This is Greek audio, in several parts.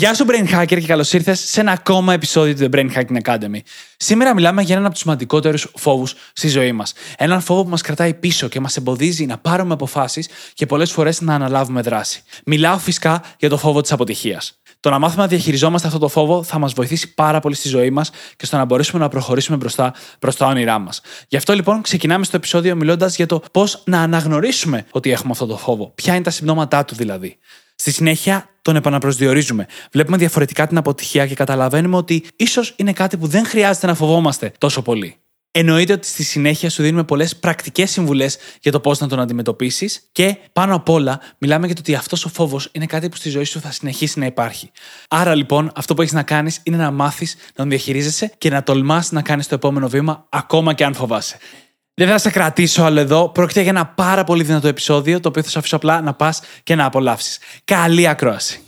Γεια σου, Brain Hacker, και καλώς ήρθες σε ένα ακόμα επεισόδιο του The Brain Hacking Academy. Σήμερα μιλάμε για έναν από τους σημαντικότερους φόβους στη ζωή μας. Έναν φόβο που μας κρατάει πίσω και μας εμποδίζει να πάρουμε αποφάσεις και πολλές φορές να αναλάβουμε δράση. Μιλάω φυσικά για το φόβο της αποτυχίας. Το να μάθουμε να διαχειριζόμαστε αυτό το φόβο θα μας βοηθήσει πάρα πολύ στη ζωή μας και στο να μπορέσουμε να προχωρήσουμε μπροστά προς τα όνειρά μας. Γι' αυτό λοιπόν ξεκινάμε στο επεισόδιο μιλώντας για το πώς να αναγνωρίσουμε ότι έχουμε αυτό το φόβο. Ποια είναι τα συμπτώματά του δηλαδή. Στη συνέχεια τον επαναπροσδιορίζουμε. Βλέπουμε διαφορετικά την αποτυχία και καταλαβαίνουμε ότι ίσως είναι κάτι που δεν χρειάζεται να φοβόμαστε τόσο πολύ. Εννοείται ότι στη συνέχεια σου δίνουμε πολλές πρακτικές συμβουλές για το πώς να τον αντιμετωπίσεις και πάνω απ' όλα μιλάμε για το ότι αυτός ο φόβος είναι κάτι που στη ζωή σου θα συνεχίσει να υπάρχει. Άρα λοιπόν αυτό που έχεις να κάνεις είναι να μάθεις να τον διαχειρίζεσαι και να τολμάς να κάνεις το επόμενο βήμα ακόμα και αν φοβάσαι. Δεν θα σε κρατήσω άλλο εδώ. Πρόκειται για ένα πάρα πολύ δυνατό επεισόδιο, το οποίο θα σου αφήσω απλά να πας και να απολαύσεις. Καλή ακρόαση.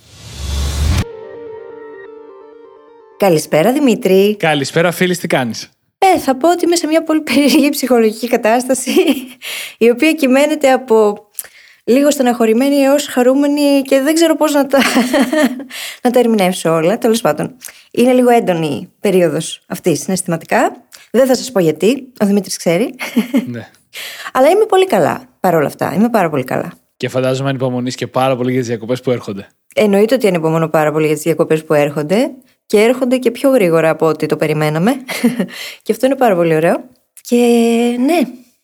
Καλησπέρα Δημήτρη. Καλησπέρα, φίλη, τι κάνεις; Ε, θα πω ότι είμαι σε μια πολύ περίεργη ψυχολογική κατάσταση, η οποία κυμαίνεται από λίγο στεναχωρημένη έως χαρούμενη και δεν ξέρω πώς να τα, να τα ερμηνεύσω όλα. Τέλος πάντων, είναι λίγο έντονη η περίοδος αυτή συναισθηματικά. Δεν θα σας πω γιατί, ο Δημήτρης ξέρει. Ναι. Αλλά είμαι πολύ καλά παρόλα αυτά. Είμαι πάρα πολύ καλά. Και φαντάζομαι ανυπομονείς και πάρα πολύ για τις διακοπές που έρχονται. Εννοείται ότι ανυπομονώ πάρα πολύ για τις διακοπές που έρχονται και έρχονται και πιο γρήγορα από ό,τι το περιμέναμε. και αυτό είναι πάρα πολύ ωραίο. Και ναι,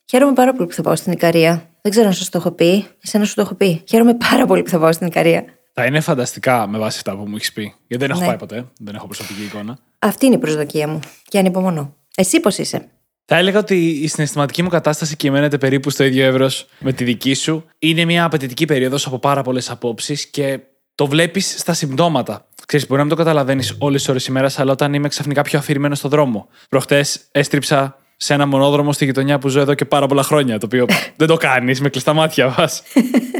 χαίρομαι πάρα πολύ που θα πάω στην Ικαρία. Δεν ξέρω αν σας το έχω πει. Εσένα σου το έχω πει. Χαίρομαι πάρα πολύ που θα πάω στην Ικαρία. Θα είναι φανταστικά με βάση αυτά που μου έχεις πει. Γιατί δεν έχω Ναι. πάει ποτέ. Δεν έχω προσωπική εικόνα. Αυτή είναι η προσδοκία μου. Και ανυπομονώ. Εσύ πώς είσαι; Θα έλεγα ότι η συναισθηματική μου κατάσταση κυμαίνεται περίπου στο ίδιο εύρος με τη δική σου. Είναι μια απαιτητική περίοδος από πάρα πολλές απόψεις και το βλέπεις στα συμπτώματα. Ξέρεις, μπορεί να μην το καταλαβαίνεις όλες τις ώρες ημέρας, αλλά όταν είμαι ξαφνικά πιο αφηρημένο στο δρόμο. Προχτές έστριψα σε ένα μονόδρομο στη γειτονιά που ζω εδώ και πάρα πολλά χρόνια. Το οποίο δεν το κάνεις, με κλειστά μάτια μα.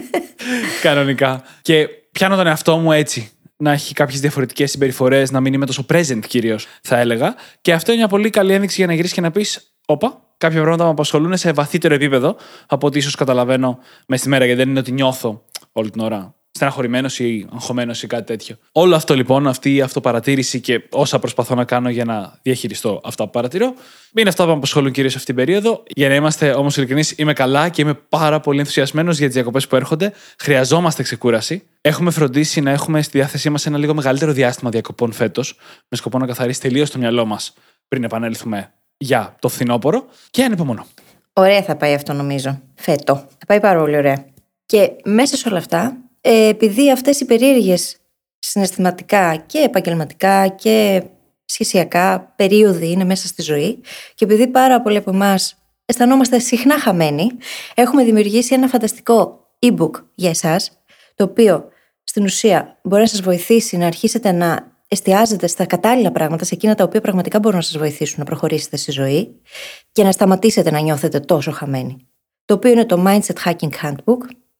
Κανονικά. Και πιάνω τον εαυτό μου έτσι. Να έχει κάποιες διαφορετικές συμπεριφορές, να μην είμαι τόσο present κυρίως, θα έλεγα. Και αυτό είναι μια πολύ καλή ένδειξη για να γυρίσεις και να πεις: Όπα, κάποια πράγματα με απασχολούν σε βαθύτερο επίπεδο από ό,τι ίσως καταλαβαίνω μέσα στη μέρα, γιατί δεν είναι ότι νιώθω όλη την ώρα στεναχωρημένος ή αγχωμένος ή κάτι τέτοιο. Όλο αυτό λοιπόν, αυτή η αυτοπαρατήρηση και όσα προσπαθώ να κάνω για να διαχειριστώ αυτά που παρατηρώ, είναι αυτά που με απασχολούν κυρίως αυτή την περίοδο. Για να είμαστε όμως ειλικρινείς, είμαι καλά και είμαι πάρα πολύ ενθουσιασμένος για τις διακοπές που έρχονται. Χρειαζόμαστε ξεκούραση. Έχουμε φροντίσει να έχουμε στη διάθεσή μας ένα λίγο μεγαλύτερο διάστημα διακοπών φέτος, με σκοπό να καθαρίσει τελείως το μυαλό μας πριν επανέλθουμε για το φθινόπωρο. Και ανυπομονώ. Ωραία θα πάει αυτό νομίζω. Φέτο. Θα πάει πάρα πολύ ωραία. Και μέσα σε όλα αυτά, ε, επειδή αυτές οι περίεργες συναισθηματικά και επαγγελματικά και σχεσιακά περίοδοι είναι μέσα στη ζωή και επειδή πάρα πολλοί από εμάς αισθανόμαστε συχνά χαμένοι, έχουμε δημιουργήσει ένα φανταστικό e-book για εσάς, το οποίο στην ουσία μπορεί να σας βοηθήσει να αρχίσετε να εστιάζετε στα κατάλληλα πράγματα, σε εκείνα τα οποία πραγματικά μπορούν να σας βοηθήσουν να προχωρήσετε στη ζωή και να σταματήσετε να νιώθετε τόσο χαμένοι. Το οποίο είναι το Mindset Hacking Handbook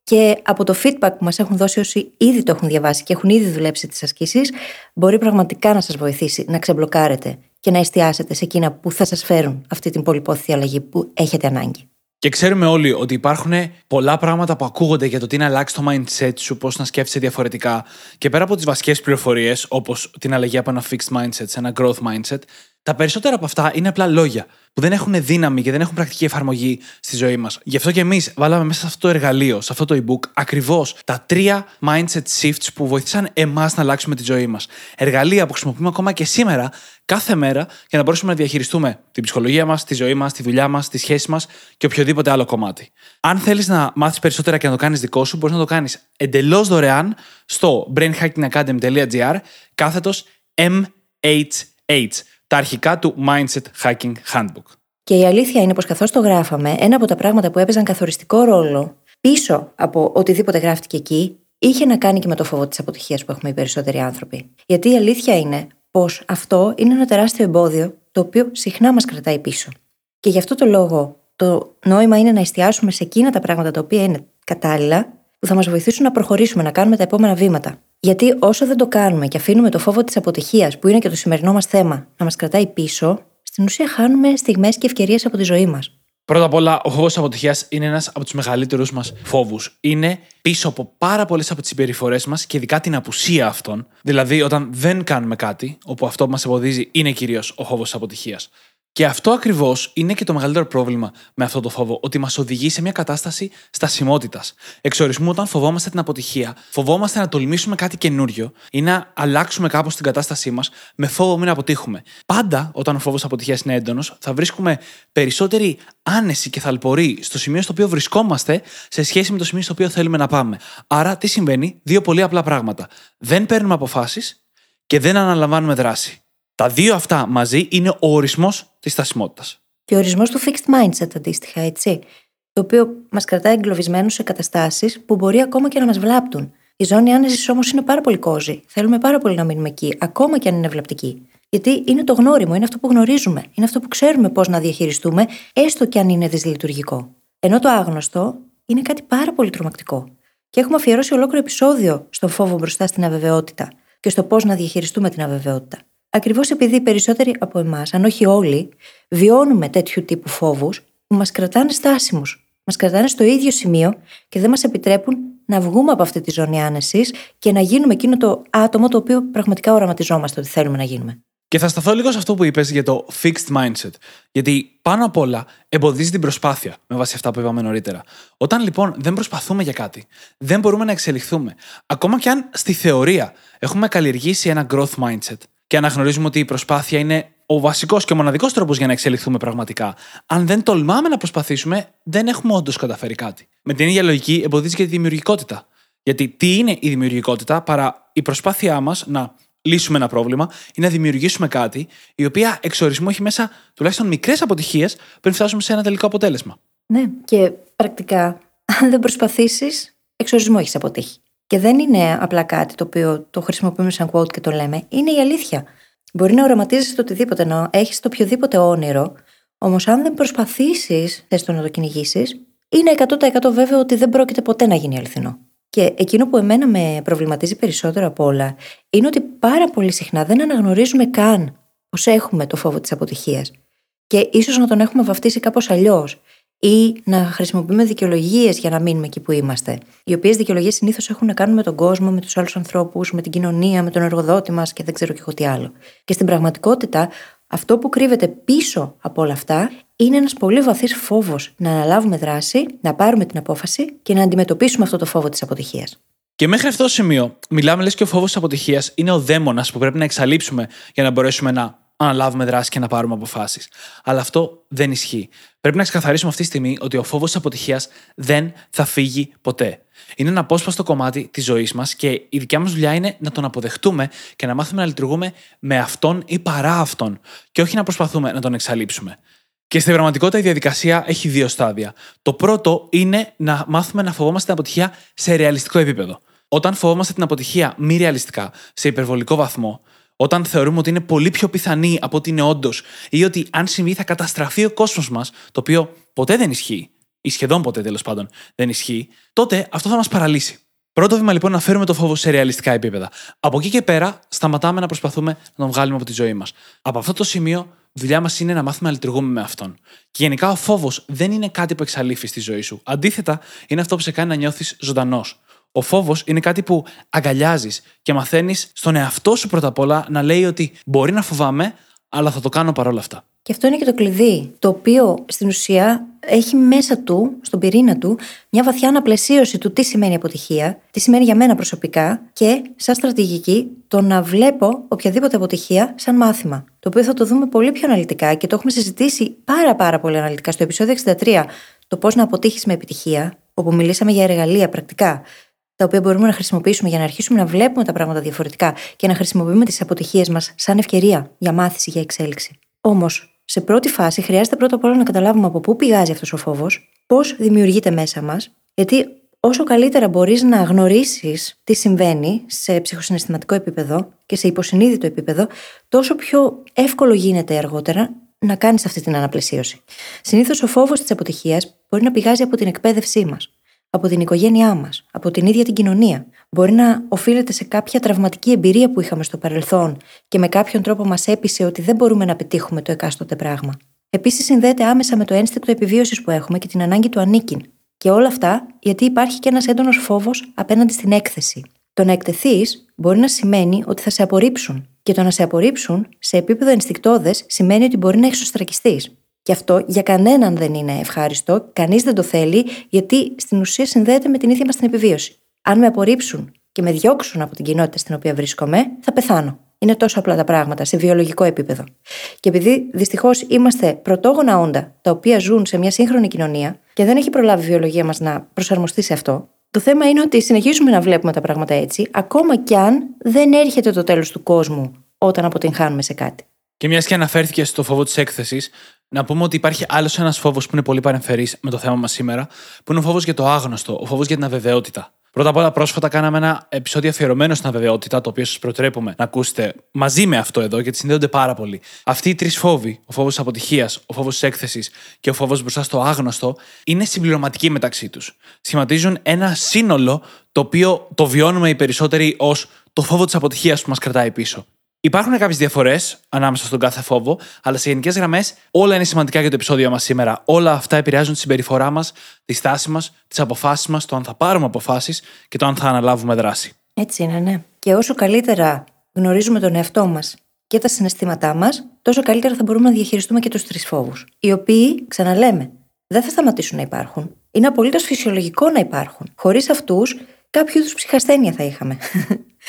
και από το feedback που μας έχουν δώσει όσοι ήδη το έχουν διαβάσει και έχουν ήδη δουλέψει τις ασκήσεις, μπορεί πραγματικά να σας βοηθήσει να ξεμπλοκάρετε και να εστιάσετε σε εκείνα που θα σας φέρουν αυτή την πολυπόθητη αλλαγή που έχετε ανάγκη. Και ξέρουμε όλοι ότι υπάρχουν πολλά πράγματα που ακούγονται για το τι να αλλάξει το mindset σου, πώς να σκέφτεσαι διαφορετικά. Και πέρα από τις βασικές πληροφορίες, όπως την αλλαγή από ένα fixed mindset σε ένα growth mindset, τα περισσότερα από αυτά είναι απλά λόγια που δεν έχουν δύναμη και δεν έχουν πρακτική εφαρμογή στη ζωή μας. Γι' αυτό και εμείς βάλαμε μέσα σε αυτό το εργαλείο, σε αυτό το ebook, ακριβώς τα τρία mindset shifts που βοήθησαν εμάς να αλλάξουμε τη ζωή μας. Εργαλεία που χρησιμοποιούμε ακόμα και σήμερα, κάθε μέρα, για να μπορέσουμε να διαχειριστούμε την ψυχολογία μας, τη ζωή μας, τη δουλειά μας, τη σχέση μας και οποιοδήποτε άλλο κομμάτι. Αν θέλεις να μάθεις περισσότερα και να το κάνεις δικό σου, μπορείς να το κάνεις εντελώς δωρεάν στο brainhackingacademy.gr κάθετος MHH, τα αρχικά του Mindset Hacking Handbook. Και η αλήθεια είναι πως καθώς το γράφαμε, ένα από τα πράγματα που έπαιζαν καθοριστικό ρόλο πίσω από οτιδήποτε γράφτηκε εκεί, είχε να κάνει και με το φόβο της αποτυχίας που έχουμε οι περισσότεροι άνθρωποι. Γιατί η αλήθεια είναι πως αυτό είναι ένα τεράστιο εμπόδιο το οποίο συχνά μας κρατάει πίσω. Και γι' αυτό το λόγο Το νόημα είναι να εστιάσουμε σε εκείνα τα πράγματα τα οποία είναι κατάλληλα, που θα μας βοηθήσουν να προχωρήσουμε, να κάνουμε τα επόμενα βήματα. Γιατί όσο δεν το κάνουμε και αφήνουμε το φόβο της αποτυχίας, που είναι και το σημερινό μας θέμα, να μας κρατάει πίσω, στην ουσία χάνουμε στιγμές και ευκαιρίες από τη ζωή μας. Πρώτα απ' όλα, ο φόβος αποτυχίας είναι ένας από τους μεγαλύτερους μας φόβους. Είναι πίσω από πάρα πολλές από τις συμπεριφορές μας και ειδικά την απουσία αυτών. Δηλαδή, όταν δεν κάνουμε κάτι, όπου αυτό που μας εμποδίζει είναι κυρίως ο φόβος αποτυχίας. Και αυτό ακριβώς είναι και το μεγαλύτερο πρόβλημα με αυτό το φόβο, ότι μας οδηγεί σε μια κατάσταση στασιμότητας. Εξορισμού, όταν φοβόμαστε την αποτυχία, φοβόμαστε να τολμήσουμε κάτι καινούριο ή να αλλάξουμε κάπως την κατάστασή μας με φόβο μην αποτύχουμε. Πάντα, όταν ο φόβος αποτυχίας είναι έντονος, θα βρίσκουμε περισσότερη άνεση και θαλπορή στο σημείο στο οποίο βρισκόμαστε σε σχέση με το σημείο στο οποίο θέλουμε να πάμε. Άρα, τι συμβαίνει, δύο πολύ απλά πράγματα. Δεν παίρνουμε αποφάσεις και δεν αναλαμβάνουμε δράση. Τα δύο αυτά μαζί είναι ο ορισμός της στασιμότητας. Και ο ορισμός του fixed mindset αντίστοιχα, έτσι. Το οποίο μας κρατάει εγκλωβισμένους σε καταστάσεις που μπορεί ακόμα και να μας βλάπτουν. Η ζώνη άνεσης όμως είναι πάρα πολύ κόζη. Θέλουμε πάρα πολύ να μείνουμε εκεί, ακόμα και αν είναι βλαπτική. Γιατί είναι το γνώριμο, είναι αυτό που γνωρίζουμε. Είναι αυτό που ξέρουμε πώς να διαχειριστούμε, έστω και αν είναι δυσλειτουργικό. Ενώ το άγνωστο είναι κάτι πάρα πολύ τρομακτικό. Και έχουμε αφιερώσει ολόκληρο επεισόδιο στον φόβο μπροστά στην αβεβαιότητα και στο πώς να διαχειριστούμε την αβεβαιότητα. Ακριβώς επειδή οι περισσότεροι από εμάς, αν όχι όλοι, βιώνουμε τέτοιου τύπου φόβους που μας κρατάνε στάσιμους. Μας κρατάνε στο ίδιο σημείο και δεν μας επιτρέπουν να βγούμε από αυτή τη ζώνη άνεσης και να γίνουμε εκείνο το άτομο το οποίο πραγματικά οραματιζόμαστε ότι θέλουμε να γίνουμε. Και θα σταθώ λίγο σε αυτό που είπες για το fixed mindset. Γιατί πάνω απ' όλα εμποδίζει την προσπάθεια, με βάση αυτά που είπαμε νωρίτερα. Όταν λοιπόν δεν προσπαθούμε για κάτι, δεν μπορούμε να εξελιχθούμε. Ακόμα και αν στη θεωρία έχουμε καλλιεργήσει ένα growth mindset, και αναγνωρίζουμε ότι η προσπάθεια είναι ο βασικός και μοναδικός τρόπος για να εξελιχθούμε πραγματικά. Αν δεν τολμάμε να προσπαθήσουμε, δεν έχουμε όντως καταφέρει κάτι. Με την ίδια λογική εμποδίζει και τη δημιουργικότητα. Γιατί τι είναι η δημιουργικότητα παρά η προσπάθειά μας να λύσουμε ένα πρόβλημα ή να δημιουργήσουμε κάτι, η οποία εξορισμού έχει μέσα τουλάχιστον μικρές αποτυχίες πριν φτάσουμε σε ένα τελικό αποτέλεσμα. Ναι, και πρακτικά, αν δεν προσπαθήσεις, εξορισμό έχεις αποτύχει. Και δεν είναι απλά κάτι το οποίο το χρησιμοποιούμε σαν quote και το λέμε. Είναι η αλήθεια. Μπορεί να οραματίζεσαι το οτιδήποτε, να έχεις το οποιοδήποτε όνειρο, όμως αν δεν προσπαθήσεις, θες το να το κυνηγήσεις, είναι 100% βέβαιο ότι δεν πρόκειται ποτέ να γίνει αληθινό. Και εκείνο που εμένα με προβληματίζει περισσότερο από όλα είναι ότι πάρα πολύ συχνά δεν αναγνωρίζουμε καν πως έχουμε το φόβο της αποτυχίας. Και ίσως να τον έχουμε βαφτίσει κάπως αλλιώς ή να χρησιμοποιούμε δικαιολογίες για να μείνουμε εκεί που είμαστε. Οι οποίες δικαιολογίες συνήθως έχουν να κάνουν με τον κόσμο, με τους άλλους ανθρώπους, με την κοινωνία, με τον εργοδότη μας και δεν ξέρω και εγώ τι άλλο. Και στην πραγματικότητα, αυτό που κρύβεται πίσω από όλα αυτά είναι ένας πολύ βαθύς φόβος να αναλάβουμε δράση, να πάρουμε την απόφαση και να αντιμετωπίσουμε αυτό το φόβο της αποτυχίας. Και μέχρι αυτό το σημείο, μιλάμε λες και ο φόβος της αποτυχίας είναι ο δαίμονας που πρέπει να εξαλείψουμε για να μπορέσουμε να αναλάβουμε δράση και να πάρουμε αποφάσεις. Αλλά αυτό δεν ισχύει. Πρέπει να ξεκαθαρίσουμε αυτή τη στιγμή ότι ο φόβος της αποτυχίας δεν θα φύγει ποτέ. Είναι ένα απόσπαστο κομμάτι της ζωής μας και η δικιά μας δουλειά είναι να τον αποδεχτούμε και να μάθουμε να λειτουργούμε με αυτόν ή παρά αυτόν, και όχι να προσπαθούμε να τον εξαλείψουμε. Και στην πραγματικότητα η διαδικασία έχει δύο στάδια. Το πρώτο είναι να μάθουμε να φοβόμαστε την αποτυχία σε ρεαλιστικό επίπεδο. Όταν φοβόμαστε την αποτυχία μη ρεαλιστικά, σε υπερβολικό βαθμό, όταν θεωρούμε ότι είναι πολύ πιο πιθανή από ότι είναι όντως, ή ότι αν συμβεί θα καταστραφεί ο κόσμος μας, το οποίο ποτέ δεν ισχύει, ή σχεδόν ποτέ τέλος πάντων δεν ισχύει, τότε αυτό θα μας παραλύσει. Πρώτο βήμα λοιπόν να φέρουμε το φόβο σε ρεαλιστικά επίπεδα. Από εκεί και πέρα, σταματάμε να προσπαθούμε να τον βγάλουμε από τη ζωή μας. Από αυτό το σημείο, δουλειά μας είναι να μάθουμε να λειτουργούμε με αυτόν. Και γενικά ο φόβος δεν είναι κάτι που εξαλείφει στη ζωή σου. Αντίθετα, είναι αυτό που σε κάνει να νιώθεις ζωντανός. Ο φόβος είναι κάτι που αγκαλιάζεις και μαθαίνεις στον εαυτό σου πρώτα απ' όλα να λέει ότι μπορεί να φοβάμαι, αλλά θα το κάνω παρόλα αυτά. Και αυτό είναι και το κλειδί, το οποίο στην ουσία έχει μέσα του, στον πυρήνα του, μια βαθιά αναπλαισίωση του τι σημαίνει αποτυχία, τι σημαίνει για μένα προσωπικά και σαν στρατηγική το να βλέπω οποιαδήποτε αποτυχία σαν μάθημα. Το οποίο θα το δούμε πολύ πιο αναλυτικά και το έχουμε συζητήσει πάρα πάρα πολύ αναλυτικά στο επεισόδιο 63, το πώς να αποτύχεις με επιτυχία, όπου μιλήσαμε για εργαλεία πρακτικά τα οποία μπορούμε να χρησιμοποιήσουμε για να αρχίσουμε να βλέπουμε τα πράγματα διαφορετικά και να χρησιμοποιούμε τις αποτυχίες μας σαν ευκαιρία για μάθηση, για εξέλιξη. Όμως, σε πρώτη φάση χρειάζεται πρώτα απ' όλα να καταλάβουμε από πού πηγάζει αυτός ο φόβος, πώς δημιουργείται μέσα μας, γιατί όσο καλύτερα μπορείς να γνωρίσεις τι συμβαίνει σε ψυχοσυναισθηματικό επίπεδο και σε υποσυνείδητο επίπεδο, τόσο πιο εύκολο γίνεται αργότερα να κάνεις αυτή την αναπλαισίωση. Συνήθως ο φόβος της αποτυχίας μπορεί να πηγάζει από την εκπαίδευσή μας, από την οικογένειά μας, από την ίδια την κοινωνία. Μπορεί να οφείλεται σε κάποια τραυματική εμπειρία που είχαμε στο παρελθόν και με κάποιον τρόπο μας έπεισε ότι δεν μπορούμε να πετύχουμε το εκάστοτε πράγμα. Επίσης, συνδέεται άμεσα με το ένστικτο επιβίωσης που έχουμε και την ανάγκη του ανήκειν. Και όλα αυτά γιατί υπάρχει και ένας έντονος φόβος απέναντι στην έκθεση. Το να εκτεθείς μπορεί να σημαίνει ότι θα σε απορρίψουν. Και το να σε απορρίψουν σε επίπεδο ενστικτόδε σημαίνει ότι μπορεί να εξωστρακιστεί. Και αυτό για κανέναν δεν είναι ευχάριστο, κανείς δεν το θέλει, γιατί στην ουσία συνδέεται με την ίδια μας την επιβίωση. Αν με απορρίψουν και με διώξουν από την κοινότητα στην οποία βρίσκομαι, θα πεθάνω. Είναι τόσο απλά τα πράγματα σε βιολογικό επίπεδο. Και επειδή δυστυχώς είμαστε πρωτόγωνα όντα τα οποία ζουν σε μια σύγχρονη κοινωνία και δεν έχει προλάβει η βιολογία μας να προσαρμοστεί σε αυτό, το θέμα είναι ότι συνεχίζουμε να βλέπουμε τα πράγματα έτσι, ακόμα κι αν δεν έρχεται το τέλος του κόσμου όταν αποτυγχάνουμε σε κάτι. Και μιας και αναφέρθηκες στο φόβο της έκθεσης, να πούμε ότι υπάρχει άλλος ένας φόβος που είναι πολύ παρεμφερής με το θέμα μας σήμερα, που είναι ο φόβος για το άγνωστο, ο φόβος για την αβεβαιότητα. Πρώτα απ' όλα, πρόσφατα κάναμε ένα επεισόδιο αφιερωμένο στην αβεβαιότητα, το οποίο σας προτρέπουμε να ακούσετε μαζί με αυτό εδώ, γιατί συνδέονται πάρα πολύ. Αυτοί οι τρεις φόβοι, ο φόβος αποτυχίας, ο φόβος της έκθεσης και ο φόβος μπροστά στο άγνωστο, είναι συμπληρωματικοί μεταξύ τους. Σχηματίζουν ένα σύνολο το οποίο το βιώνουμε οι περισσότεροι ως το φόβο της αποτυχίας που μας κρατάει πίσω. Υπάρχουν κάποιες διαφορές ανάμεσα στον κάθε φόβο, αλλά σε γενικές γραμμές όλα είναι σημαντικά για το επεισόδιο μας σήμερα. Όλα αυτά επηρεάζουν τη συμπεριφορά μας, τη στάση μας, τις αποφάσεις μας, το αν θα πάρουμε αποφάσεις και το αν θα αναλάβουμε δράση. Έτσι είναι, ναι. Και όσο καλύτερα γνωρίζουμε τον εαυτό μας και τα συναισθήματά μας, τόσο καλύτερα θα μπορούμε να διαχειριστούμε και τους τρεις φόβους. Οι οποίοι, ξαναλέμε, δεν θα σταματήσουν να υπάρχουν. Είναι απολύτως φυσιολογικό να υπάρχουν. Χωρίς αυτούς, κάποιο είδους ψυχασθένεια θα είχαμε.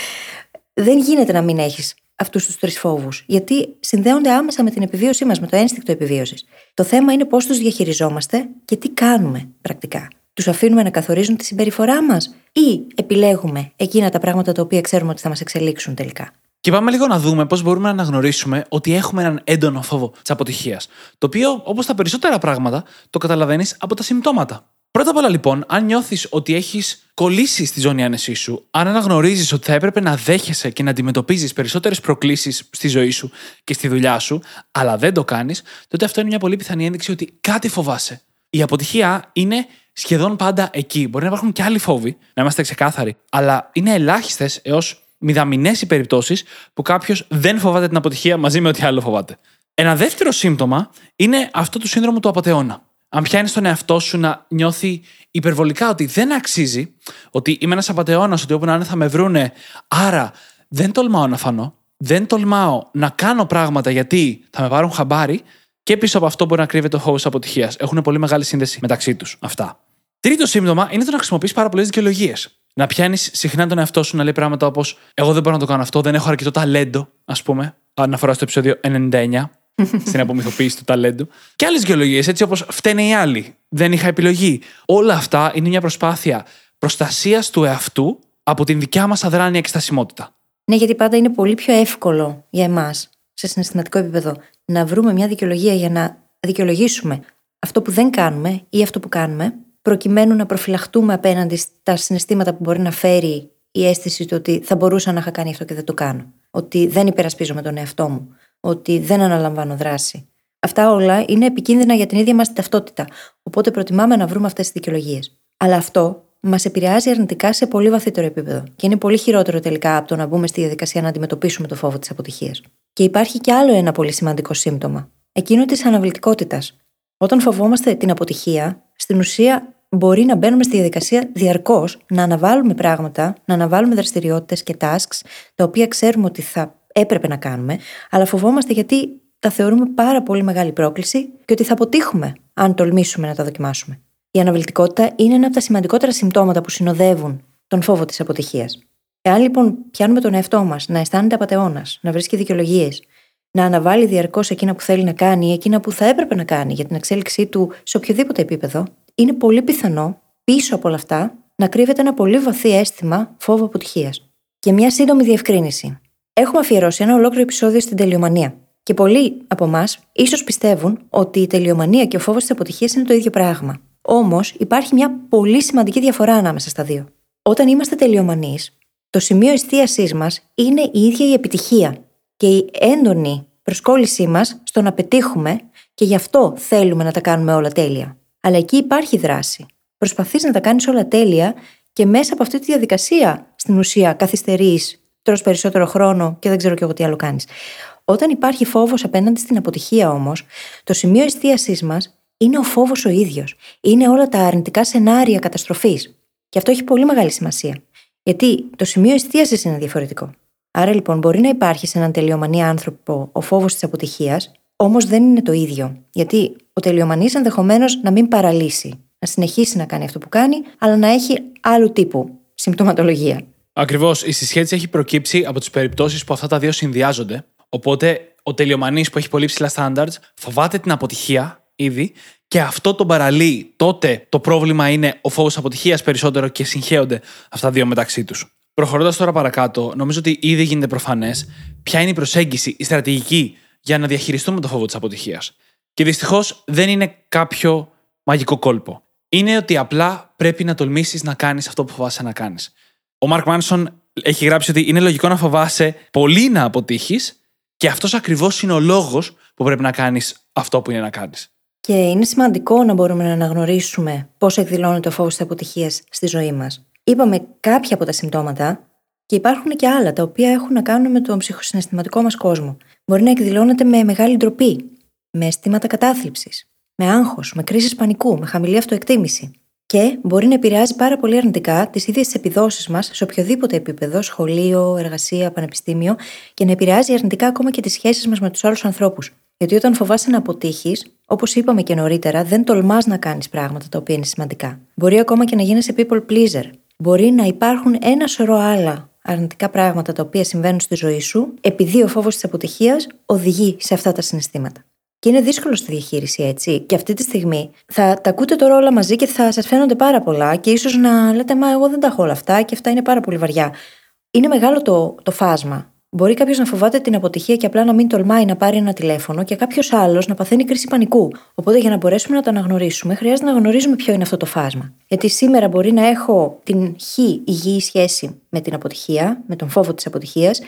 δεν γίνεται να μην έχεις αυτούς τους τρεις φόβους, γιατί συνδέονται άμεσα με την επιβίωσή μας, με το ένστικτο επιβίωσης. Το θέμα είναι πώς τους διαχειριζόμαστε και τι κάνουμε πρακτικά. Τους αφήνουμε να καθορίζουν τη συμπεριφορά μας ή επιλέγουμε εκείνα τα πράγματα τα οποία ξέρουμε ότι θα μας εξελίξουν τελικά. Και πάμε λίγο να δούμε πώς μπορούμε να αναγνωρίσουμε ότι έχουμε έναν έντονο φόβο της αποτυχίας. Το οποίο, όπως τα περισσότερα πράγματα, το καταλαβαίνεις από τα συμπτώματα. Πρώτα απ' όλα, λοιπόν, αν νιώθεις ότι έχεις κολλήσει στη ζώνη άνεσής σου, αν αναγνωρίζεις ότι θα έπρεπε να δέχεσαι και να αντιμετωπίζεις περισσότερες προκλήσεις στη ζωή σου και στη δουλειά σου, αλλά δεν το κάνεις, τότε αυτό είναι μια πολύ πιθανή ένδειξη ότι κάτι φοβάσαι. Η αποτυχία είναι σχεδόν πάντα εκεί. Μπορεί να υπάρχουν και άλλοι φόβοι, να είμαστε ξεκάθαροι, αλλά είναι ελάχιστες έως μηδαμινές οι περιπτώσεις που κάποιος δεν φοβάται την αποτυχία μαζί με ό,τι άλλο φοβάται. Ένα δεύτερο σύμπτωμα είναι αυτό του σύνδρομου του απαταιώνα αν πιάνεις τον εαυτό σου να νιώθει υπερβολικά ότι δεν αξίζει, ότι είμαι ένας απαταιώνας, ότι όπου να είναι θα με βρούνε, άρα δεν τολμάω να φανώ, δεν τολμάω να κάνω πράγματα γιατί θα με πάρουν χαμπάρι, και πίσω από αυτό μπορεί να κρύβεται ο φόβο αποτυχίας. Έχουν πολύ μεγάλη σύνδεση μεταξύ τους αυτά. Τρίτο σύμπτωμα είναι το να χρησιμοποιείς πάρα πολλές δικαιολογίες. Να πιάνεις συχνά τον εαυτό σου να λέει πράγματα όπως Εγώ δεν μπορώ να το κάνω αυτό, δεν έχω αρκετό ταλέντο, ας πούμε. Αναφορά στο επεισόδιο 99 στην απομυθοποίηση του ταλέντου. Και άλλες γεωλογίες, έτσι όπως φταίνε οι άλλοι. Δεν είχα επιλογή. Όλα αυτά είναι μια προσπάθεια προστασίας του εαυτού από την δικιά μας αδράνεια και στασιμότητα. Ναι, γιατί πάντα είναι πολύ πιο εύκολο για εμάς, σε συναισθηματικό επίπεδο, να βρούμε μια δικαιολογία για να δικαιολογήσουμε αυτό που δεν κάνουμε ή αυτό που κάνουμε, προκειμένου να προφυλαχτούμε απέναντι στα συναισθήματα που μπορεί να φέρει η αίσθηση του ότι θα μπορούσα να είχα κάνει αυτό και δεν το κάνω. Ότι δεν υπερασπίζομαι τον εαυτό μου ότι δεν αναλαμβάνω δράση. Αυτά όλα είναι επικίνδυνα για την ίδια μας ταυτότητα. Οπότε προτιμάμε να βρούμε αυτές τις δικαιολογίες. Αλλά αυτό μας επηρεάζει αρνητικά σε πολύ βαθύτερο επίπεδο και είναι πολύ χειρότερο τελικά από το να μπούμε στη διαδικασία να αντιμετωπίσουμε το φόβο της αποτυχίας. Και υπάρχει κι άλλο ένα πολύ σημαντικό σύμπτωμα. Εκείνο της αναβλητικότητας. Όταν φοβόμαστε την αποτυχία, στην ουσία μπορεί να μπαίνουμε στη διαδικασία διαρκώς να αναβάλουμε πράγματα, να αναβάλουμε δραστηριότητες και tasks, τα οποία ξέρουμε ότι θα έπρεπε να κάνουμε, αλλά φοβόμαστε γιατί τα θεωρούμε πάρα πολύ μεγάλη πρόκληση και ότι θα αποτύχουμε αν τολμήσουμε να τα δοκιμάσουμε. Η αναβλητικότητα είναι ένα από τα σημαντικότερα συμπτώματα που συνοδεύουν τον φόβο της αποτυχίας. Εάν λοιπόν πιάνουμε τον εαυτό μας να αισθάνεται απαταιώνας, να βρίσκει δικαιολογίες, να αναβάλει διαρκώς εκείνα που θέλει να κάνει ή εκείνα που θα έπρεπε να κάνει για την εξέλιξή του σε οποιοδήποτε επίπεδο, είναι πολύ πιθανό πίσω από όλα αυτά να κρύβεται ένα πολύ βαθύ αίσθημα φόβου αποτυχίας. Και μια σύντομη διευκρίνηση. Έχουμε αφιερώσει ένα ολόκληρο επεισόδιο στην τελειομανία. Και πολλοί από εμάς ίσως πιστεύουν ότι η τελειομανία και ο φόβος της αποτυχίας είναι το ίδιο πράγμα. Όμως υπάρχει μια πολύ σημαντική διαφορά ανάμεσα στα δύο. Όταν είμαστε τελειομανείς, το σημείο εστίασής μας είναι η ίδια η επιτυχία και η έντονη προσκόλλησή μας στο να πετύχουμε και γι' αυτό θέλουμε να τα κάνουμε όλα τέλεια. Αλλά εκεί υπάρχει δράση. Προσπαθείς να τα κάνεις όλα τέλεια και μέσα από αυτή τη διαδικασία στην ουσία καθυστερείς, τρως περισσότερο χρόνο και δεν ξέρω κι εγώ τι άλλο κάνεις. Όταν υπάρχει φόβος απέναντι στην αποτυχία όμως, το σημείο εστίασής μας είναι ο φόβος ο ίδιος. Είναι όλα τα αρνητικά σενάρια καταστροφής. Και αυτό έχει πολύ μεγάλη σημασία. Γιατί το σημείο εστίασης είναι διαφορετικό. Άρα λοιπόν μπορεί να υπάρχει σε έναν τελειομανή άνθρωπο ο φόβος της αποτυχίας, όμως δεν είναι το ίδιο. Γιατί ο τελειομανής ενδεχομένως να μην παραλύσει, να συνεχίσει να κάνει αυτό που κάνει, αλλά να έχει άλλου τύπου συμπτωματολογία. Ακριβώς. Η συσχέτιση έχει προκύψει από τις περιπτώσεις που αυτά τα δύο συνδυάζονται. Οπότε ο τελειομανής που έχει πολύ ψηλά standards φοβάται την αποτυχία ήδη και αυτό τον παραλύει. Τότε το πρόβλημα είναι ο φόβος αποτυχίας περισσότερο και συγχέονται αυτά τα δύο μεταξύ τους. Προχωρώντας τώρα παρακάτω, νομίζω ότι ήδη γίνεται προφανές ποια είναι η προσέγγιση, η στρατηγική για να διαχειριστούμε το φόβο της αποτυχίας. Και δυστυχώς δεν είναι κάποιο μαγικό κόλπο. Είναι ότι απλά πρέπει να τολμήσεις να κάνεις αυτό που φοβάσαι να κάνεις. Ο Μαρκ Μάνσον έχει γράψει ότι είναι λογικό να φοβάσαι πολύ να αποτύχεις και αυτός ακριβώς είναι ο λόγος που πρέπει να κάνεις αυτό που είναι να κάνεις. Και είναι σημαντικό να μπορούμε να αναγνωρίσουμε πώς εκδηλώνεται ο φόβος της αποτυχίας στη ζωή μας. Είπαμε κάποια από τα συμπτώματα και υπάρχουν και άλλα τα οποία έχουν να κάνουν με τον ψυχοσυναισθηματικό μας κόσμο. Μπορεί να εκδηλώνεται με μεγάλη ντροπή, με αισθήματα κατάθλιψης, με άγχος, με κρίσεις πανικού, με χαμηλή αυτοεκτίμηση. Και μπορεί να επηρεάζει πάρα πολύ αρνητικά τις ίδιες τις επιδόσεις μας σε οποιοδήποτε επίπεδο, σχολείο, εργασία, πανεπιστήμιο, και να επηρεάζει αρνητικά ακόμα και τις σχέσεις μας με τους άλλους ανθρώπους. Γιατί όταν φοβάσαι να αποτύχεις, όπως είπαμε και νωρίτερα, δεν τολμάς να κάνεις πράγματα τα οποία είναι σημαντικά. Μπορεί ακόμα και να γίνεσαι people pleaser. Μπορεί να υπάρχουν ένα σωρό άλλα αρνητικά πράγματα τα οποία συμβαίνουν στη ζωή σου, επειδή ο φόβος της αποτυχίας οδηγεί σε αυτά τα συναισθήματα. Και είναι δύσκολο στη διαχείριση έτσι. Και αυτή τη στιγμή θα τα ακούτε τώρα όλα μαζί και θα σας φαίνονται πάρα πολλά και ίσως να λέτε Μα εγώ δεν τα έχω όλα αυτά και αυτά είναι πάρα πολύ βαριά. Είναι μεγάλο το, το φάσμα. Μπορεί κάποιος να φοβάται την αποτυχία και απλά να μην τολμάει να πάρει ένα τηλέφωνο και κάποιος άλλος να παθαίνει κρίση πανικού. Οπότε για να μπορέσουμε να το αναγνωρίσουμε, χρειάζεται να γνωρίζουμε ποιο είναι αυτό το φάσμα. Γιατί σήμερα μπορεί να έχω την χ υγιή σχέση με την αποτυχία, με τον φόβο της αποτυχίας,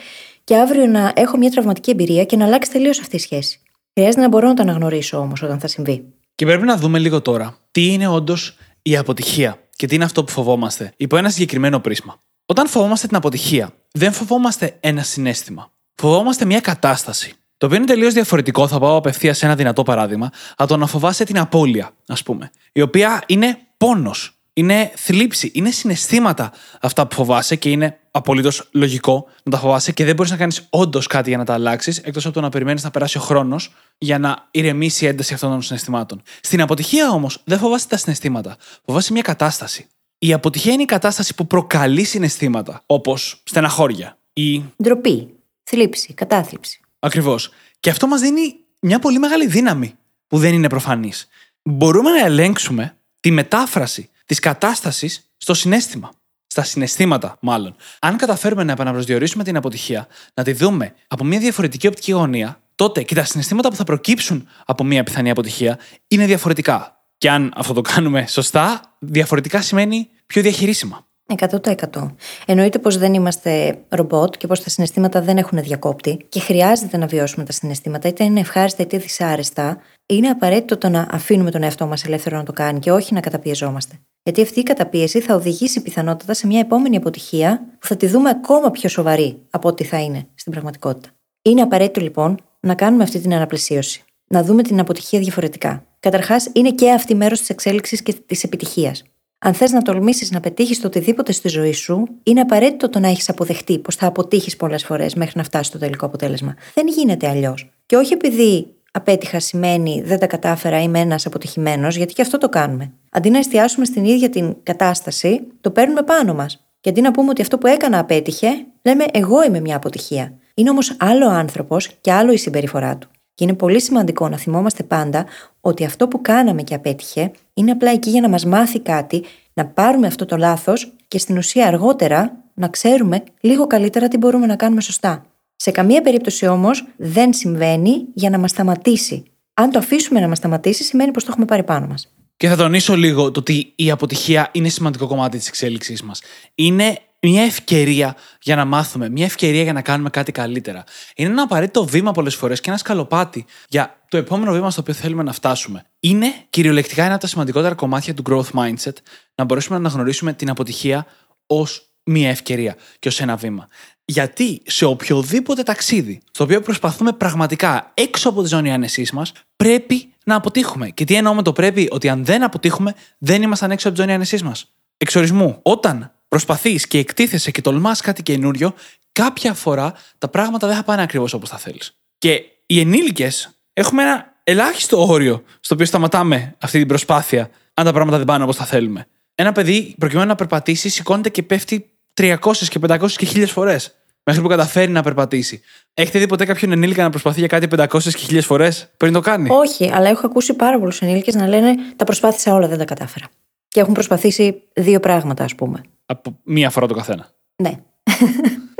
και αύριο να έχω μια τραυματική εμπειρία και να αλλάξει τελείως αυτή η σχέση. Χρειάζεται να μπορώ να το αναγνωρίσω όμως όταν θα συμβεί. Και πρέπει να δούμε λίγο τώρα τι είναι όντως η αποτυχία και τι είναι αυτό που φοβόμαστε υπό ένα συγκεκριμένο πρίσμα. Όταν φοβόμαστε την αποτυχία, δεν φοβόμαστε ένα συνέστημα. Φοβόμαστε μια κατάσταση. Το οποίο είναι τελείως διαφορετικό, θα πάω απευθείας σε ένα δυνατό παράδειγμα, από το να φοβάσαι την απώλεια, ας πούμε. Η οποία είναι πόνος, είναι θλίψη, είναι συναισθήματα αυτά που φοβάσαι και είναι απολύτως λογικό να τα φοβάσαι και δεν μπορείς να κάνεις όντως κάτι για να τα αλλάξεις, εκτός από το να περιμένεις να περάσει ο χρόνος για να ηρεμήσει η ένταση αυτών των συναισθημάτων. Στην αποτυχία όμως δεν φοβάσαι τα συναισθήματα. Φοβάσαι μια κατάσταση. Η αποτυχία είναι η κατάσταση που προκαλεί συναισθήματα, όπως στεναχώρια ή. Ντροπή, θλίψη, κατάθλιψη. Ακριβώς. Και αυτό μας δίνει μια πολύ μεγάλη δύναμη που δεν είναι προφανής. Μπορούμε να ελέγξουμε τη μετάφραση της κατάστασης στο συνέστημα. Στα συναισθήματα, μάλλον. Αν καταφέρουμε να επαναπροσδιορίσουμε την αποτυχία, να τη δούμε από μια διαφορετική οπτική γωνία, τότε και τα συναισθήματα που θα προκύψουν από μια πιθανή αποτυχία είναι διαφορετικά. Και αν αυτό το κάνουμε σωστά, διαφορετικά σημαίνει πιο διαχειρίσιμα. 100%. Εννοείται πως δεν είμαστε ρομπότ και πως τα συναισθήματα δεν έχουν διακόπτη και χρειάζεται να βιώσουμε τα συναισθήματα, είτε είναι ευχάριστα είτε δυσάρεστα. Είναι απαραίτητο το να αφήνουμε τον εαυτό μας ελεύθερο να το κάνει και όχι να καταπιεζόμαστε. Γιατί αυτή η καταπίεση θα οδηγήσει πιθανότατα σε μια επόμενη αποτυχία που θα τη δούμε ακόμα πιο σοβαρή από ό,τι θα είναι στην πραγματικότητα. Είναι απαραίτητο λοιπόν να κάνουμε αυτή την αναπλησίωση. Να δούμε την αποτυχία διαφορετικά. Καταρχάς, είναι και αυτή μέρος της εξέλιξης και της επιτυχίας. Αν θες να τολμήσεις να πετύχεις το οτιδήποτε στη ζωή σου, είναι απαραίτητο το να έχεις αποδεχτεί πως θα αποτύχεις πολλές φορές μέχρι να φτάσει στο τελικό αποτέλεσμα. Δεν γίνεται αλλιώς. Και όχι επειδή απέτυχα σημαίνει δεν τα κατάφερα, είμαι ένας αποτυχημένος, γιατί και αυτό το κάνουμε. Αντί να εστιάσουμε στην ίδια την κατάσταση, το παίρνουμε πάνω μας. Και αντί να πούμε ότι αυτό που έκανα απέτυχε, λέμε εγώ είμαι μια αποτυχία. Είναι όμως άλλο άνθρωπος και άλλο η συμπεριφορά του. Και είναι πολύ σημαντικό να θυμόμαστε πάντα ότι αυτό που κάναμε και απέτυχε είναι απλά εκεί για να μας μάθει κάτι, να πάρουμε αυτό το λάθος και στην ουσία αργότερα να ξέρουμε λίγο καλύτερα τι μπορούμε να κάνουμε σωστά. Σε καμία περίπτωση όμως δεν συμβαίνει για να μας σταματήσει. Αν το αφήσουμε να μας σταματήσει, σημαίνει πως το έχουμε πάρει πάνω μας. Και θα τονίσω λίγο το ότι η αποτυχία είναι σημαντικό κομμάτι της εξέλιξής μας. Είναι μια ευκαιρία για να μάθουμε, μια ευκαιρία για να κάνουμε κάτι καλύτερα. Είναι ένα απαραίτητο βήμα πολλές φορές και ένα σκαλοπάτι για το επόμενο βήμα στο οποίο θέλουμε να φτάσουμε. Είναι κυριολεκτικά ένα από τα σημαντικότερα κομμάτια του growth mindset να μπορέσουμε να αναγνωρίσουμε την αποτυχία ως μια ευκαιρία και ως ένα βήμα. Γιατί σε οποιοδήποτε ταξίδι, στο οποίο προσπαθούμε πραγματικά έξω από τη ζώνη άνεσής μας, πρέπει να αποτύχουμε. Και τι εννοώ με το πρέπει, ότι αν δεν αποτύχουμε, δεν ήμασταν έξω από τη ζώνη άνεσής μας. Εξορισμού. Όταν προσπαθείς και εκτίθεσαι και τολμάς κάτι καινούριο, κάποια φορά τα πράγματα δεν θα πάνε ακριβώς όπως θα θέλεις. Και οι ενήλικες έχουμε ένα ελάχιστο όριο στο οποίο σταματάμε αυτή την προσπάθεια, αν τα πράγματα δεν πάνε όπως θα θέλουμε. Ένα παιδί, προκειμένου να περπατήσει, σηκώνεται και πέφτει 300 και 500 και 1000 φορές. Μέχρι που καταφέρει να περπατήσει. Έχετε δει ποτέ κάποιον ενήλικα να προσπαθεί για κάτι 500 και 1000 φορές πριν το κάνει; Όχι, αλλά έχω ακούσει πάρα πολλούς ενήλικες να λένε Τα προσπάθησα όλα, δεν τα κατάφερα. Και έχουν προσπαθήσει δύο πράγματα, ας πούμε. Από μία φορά το καθένα. Ναι.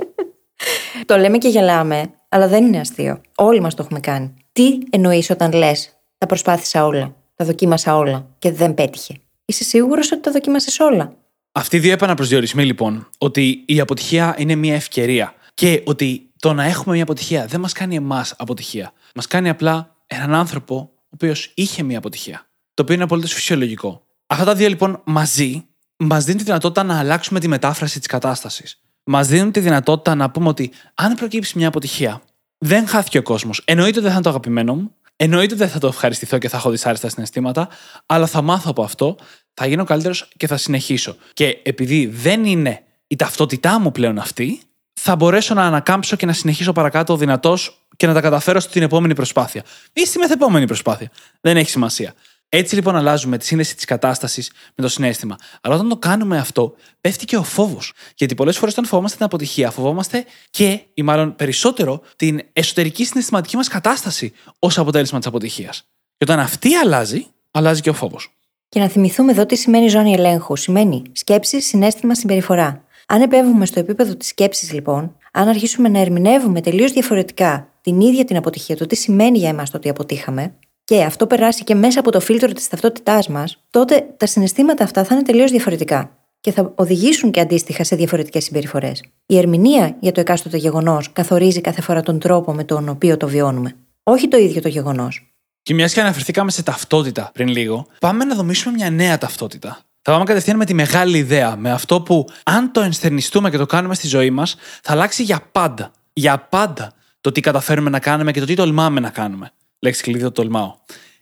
το λέμε και γελάμε, αλλά δεν είναι αστείο. Όλοι μας το έχουμε κάνει. Τι εννοείς όταν λες Τα προσπάθησα όλα, τα δοκίμασα όλα και δεν πέτυχε. Είσαι σίγουρος ότι τα δοκίμασες όλα; Αυτοί οι δύο επαναπροσδιορισμοί λοιπόν, ότι η αποτυχία είναι μια ευκαιρία και ότι το να έχουμε μια αποτυχία δεν μας κάνει εμάς αποτυχία. Μας κάνει απλά έναν άνθρωπο ο οποίος είχε μια αποτυχία. Το οποίο είναι απολύτως φυσιολογικό. Αυτά τα δύο λοιπόν μαζί μας δίνουν τη δυνατότητα να αλλάξουμε τη μετάφραση της κατάστασης. Μας δίνουν τη δυνατότητα να πούμε ότι αν προκύψει μια αποτυχία, δεν χάθηκε ο κόσμος. Εννοείται ότι δεν θα είναι το αγαπημένο μου, εννοείται ότι δεν θα το ευχαριστηθώ και θα έχω δυσάρεστα συναισθήματα, αλλά θα μάθω από αυτό, θα γίνω καλύτερος και θα συνεχίσω. Και επειδή δεν είναι η ταυτότητά μου πλέον αυτή, θα μπορέσω να ανακάμψω και να συνεχίσω παρακάτω δυνατός και να τα καταφέρω στην επόμενη προσπάθεια. Ή στη μεθεπόμενη προσπάθεια. Δεν έχει σημασία. Έτσι λοιπόν αλλάζουμε τη σύνδεση της κατάστασης με το συνέστημα. Αλλά όταν το κάνουμε αυτό, πέφτει και ο φόβος. Γιατί πολλές φορές όταν φοβόμαστε την αποτυχία, φοβόμαστε και, ή μάλλον περισσότερο, την εσωτερική συναισθηματική μας κατάσταση ως αποτέλεσμα της αποτυχίας. Και όταν αυτή αλλάζει, αλλάζει και ο φόβος. Και να θυμηθούμε εδώ τι σημαίνει ζώνη ελέγχου. Σημαίνει σκέψη, συνέστημα, συμπεριφορά. Αν επέμβουμε στο επίπεδο της σκέψης, λοιπόν, αν αρχίσουμε να ερμηνεύουμε τελείως διαφορετικά την ίδια την αποτυχία, το τι σημαίνει για εμάς το ότι αποτύχαμε, και αυτό περάσει και μέσα από το φίλτρο της ταυτότητάς μας, τότε τα συναισθήματα αυτά θα είναι τελείως διαφορετικά και θα οδηγήσουν και αντίστοιχα σε διαφορετικές συμπεριφορές. Η ερμηνεία για το εκάστοτε γεγονός καθορίζει κάθε φορά τον τρόπο με τον οποίο το βιώνουμε. Όχι το ίδιο το γεγονός. Και μιας και αναφερθήκαμε σε ταυτότητα πριν λίγο, πάμε να δομήσουμε μια νέα ταυτότητα. Θα πάμε κατευθείαν με τη μεγάλη ιδέα, με αυτό που αν το ενστερνιστούμε και το κάνουμε στη ζωή μας, θα αλλάξει για πάντα. Για πάντα το τι καταφέρουμε να κάνουμε και το τι τολμάμε να κάνουμε. Λέξη κλειδί το τολμάω.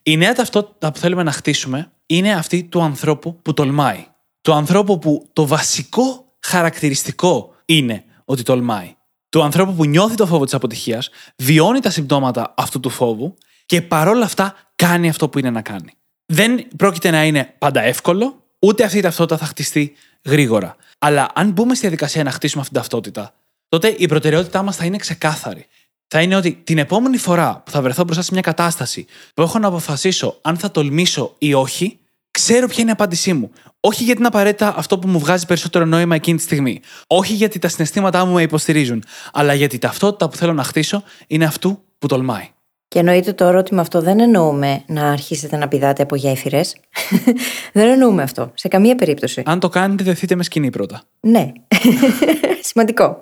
Η νέα ταυτότητα που θέλουμε να χτίσουμε είναι αυτή του ανθρώπου που τολμάει. Του ανθρώπου που το βασικό χαρακτηριστικό είναι ότι τολμάει. Του ανθρώπου που νιώθει το φόβο της αποτυχίας, βιώνει τα συμπτώματα αυτού του φόβου και παρόλα αυτά κάνει αυτό που είναι να κάνει. Δεν πρόκειται να είναι πάντα εύκολο, ούτε αυτή η ταυτότητα θα χτιστεί γρήγορα. Αλλά αν μπούμε στη διαδικασία να χτίσουμε αυτή την ταυτότητα, τότε η προτεραιότητά μας θα είναι ξεκάθαρη θα είναι ότι την επόμενη φορά που θα βρεθώ μπροστά σε μια κατάσταση που έχω να αποφασίσω αν θα τολμήσω ή όχι, ξέρω ποια είναι η απάντησή μου. Όχι γιατί είναι απαραίτητα αυτό που μου βγάζει περισσότερο νόημα εκείνη τη στιγμή. Όχι γιατί τα συναισθήματά μου με υποστηρίζουν. Αλλά γιατί η ταυτότητα που θέλω να χτίσω είναι αυτού που τολμάει. Και εννοείται τώρα ότι με αυτό δεν εννοούμε να αρχίσετε να πηδάτε από γέφυρες. δεν εννοούμε αυτό. Σε καμία περίπτωση. Αν το κάνετε, δεθείτε με σκηνή πρώτα. Ναι. Σημαντικό.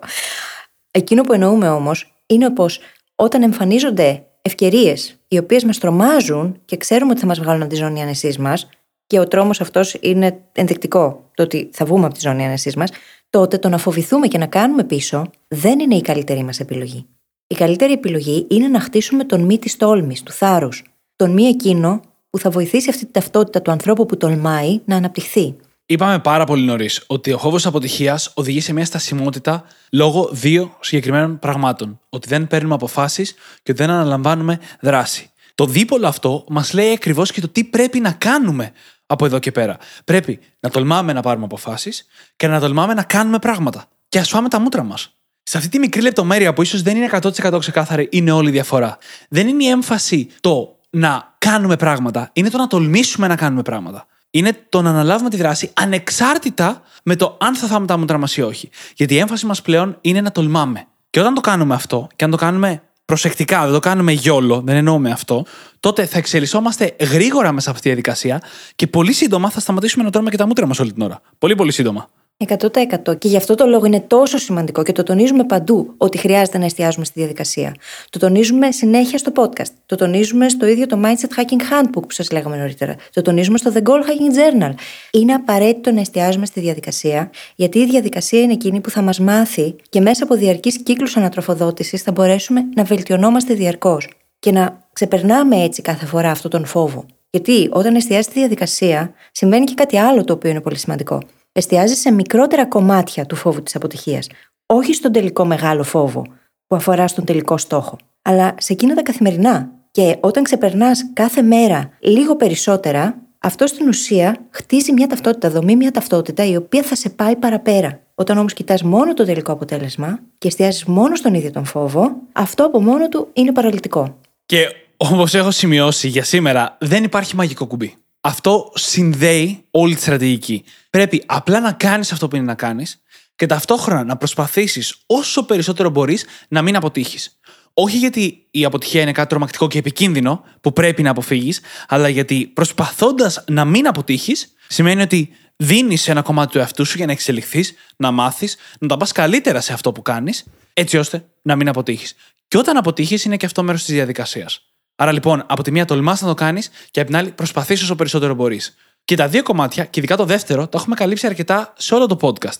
Εκείνο που εννοούμε όμως είναι πως όταν εμφανίζονται ευκαιρίες οι οποίες μας τρομάζουν και ξέρουμε ότι θα μας βγάλουν από τη ζώνη ανεσή μας, και ο τρόμος αυτός είναι ενδεικτικό, το ότι θα βγούμε από τη ζώνη ανεσή μας, τότε το να φοβηθούμε και να κάνουμε πίσω δεν είναι η καλύτερη μας επιλογή. Η καλύτερη επιλογή είναι να χτίσουμε τον μη της τόλμης, του θάρρους. Τον μη εκείνο που θα βοηθήσει αυτή τη ταυτότητα του ανθρώπου που τολμάει να αναπτυχθεί. Είπαμε πάρα πολύ νωρίς ότι ο φόβος αποτυχίας οδηγεί σε μια στασιμότητα λόγω δύο συγκεκριμένων πραγμάτων. Ότι δεν παίρνουμε αποφάσεις και ότι δεν αναλαμβάνουμε δράση. Το δίπολο αυτό μας λέει ακριβώς και το τι πρέπει να κάνουμε από εδώ και πέρα. Πρέπει να τολμάμε να πάρουμε αποφάσεις και να τολμάμε να κάνουμε πράγματα. Και ας φάμε τα μούτρα μας. Σε αυτή τη μικρή λεπτομέρεια που ίσως δεν είναι 100% ξεκάθαρη, είναι όλη η διαφορά. Δεν είναι η έμφαση το να κάνουμε πράγματα, είναι το να τολμήσουμε να κάνουμε πράγματα είναι το να αναλάβουμε τη δράση ανεξάρτητα με το αν θα θάμε τα μούτρα μας ή όχι. Γιατί η έμφαση μας πλέον είναι να τολμάμε. Και όταν το κάνουμε αυτό, και αν το κάνουμε προσεκτικά, δεν το κάνουμε γιόλο, δεν εννοούμε αυτό, τότε θα εξελισσόμαστε γρήγορα μέσα από αυτή τη διαδικασία και πολύ σύντομα θα σταματήσουμε να τρώμε και τα μούτρα μας όλη την ώρα. Πολύ, πολύ σύντομα. 100%. Και γι' αυτό το λόγο είναι τόσο σημαντικό και το τονίζουμε παντού ότι χρειάζεται να εστιάζουμε στη διαδικασία. Το τονίζουμε συνέχεια στο podcast. Το τονίζουμε στο ίδιο το Mindset Hacking Handbook που σας λέγαμε νωρίτερα. Το τονίζουμε στο The Goal Hacking Journal. Είναι απαραίτητο να εστιάζουμε στη διαδικασία, γιατί η διαδικασία είναι εκείνη που θα μας μάθει και μέσα από διαρκείς κύκλους ανατροφοδότησης θα μπορέσουμε να βελτιωνόμαστε διαρκώς και να ξεπερνάμε έτσι κάθε φορά αυτόν τον φόβο. Γιατί όταν εστιάζεις στη διαδικασία, συμβαίνει και κάτι άλλο το οποίο είναι πολύ σημαντικό εστιάζει σε μικρότερα κομμάτια του φόβου της αποτυχίας. Όχι στον τελικό μεγάλο φόβο που αφορά στον τελικό στόχο, αλλά σε εκείνα τα καθημερινά. Και όταν ξεπερνάς κάθε μέρα λίγο περισσότερα, αυτό στην ουσία χτίζει μια ταυτότητα, δομεί μια ταυτότητα η οποία θα σε πάει παραπέρα. Όταν όμως κοιτάς μόνο το τελικό αποτέλεσμα και εστιάζεις μόνο στον ίδιο τον φόβο, αυτό από μόνο του είναι παραλυτικό. Και όπως έχω σημειώσει για σήμερα, δεν υπάρχει μαγικό κουμπί. Αυτό συνδέει όλη τη στρατηγική. Πρέπει απλά να κάνεις αυτό που είναι να κάνεις και ταυτόχρονα να προσπαθήσεις όσο περισσότερο μπορείς να μην αποτύχεις. Όχι γιατί η αποτυχία είναι κάτι τρομακτικό και επικίνδυνο που πρέπει να αποφύγεις, αλλά γιατί προσπαθώντας να μην αποτύχεις, σημαίνει ότι δίνεις ένα κομμάτι του εαυτού σου για να εξελιχθείς, να μάθεις, να τα πας καλύτερα σε αυτό που κάνεις, έτσι ώστε να μην αποτύχεις. Και όταν αποτύχεις, είναι και αυτό μέρος της διαδικασίας. Άρα λοιπόν, από τη μία τολμάς να το κάνεις και από την άλλη προσπαθείς όσο περισσότερο μπορείς. Και τα δύο κομμάτια, και ειδικά το δεύτερο, το έχουμε καλύψει αρκετά σε όλο το podcast.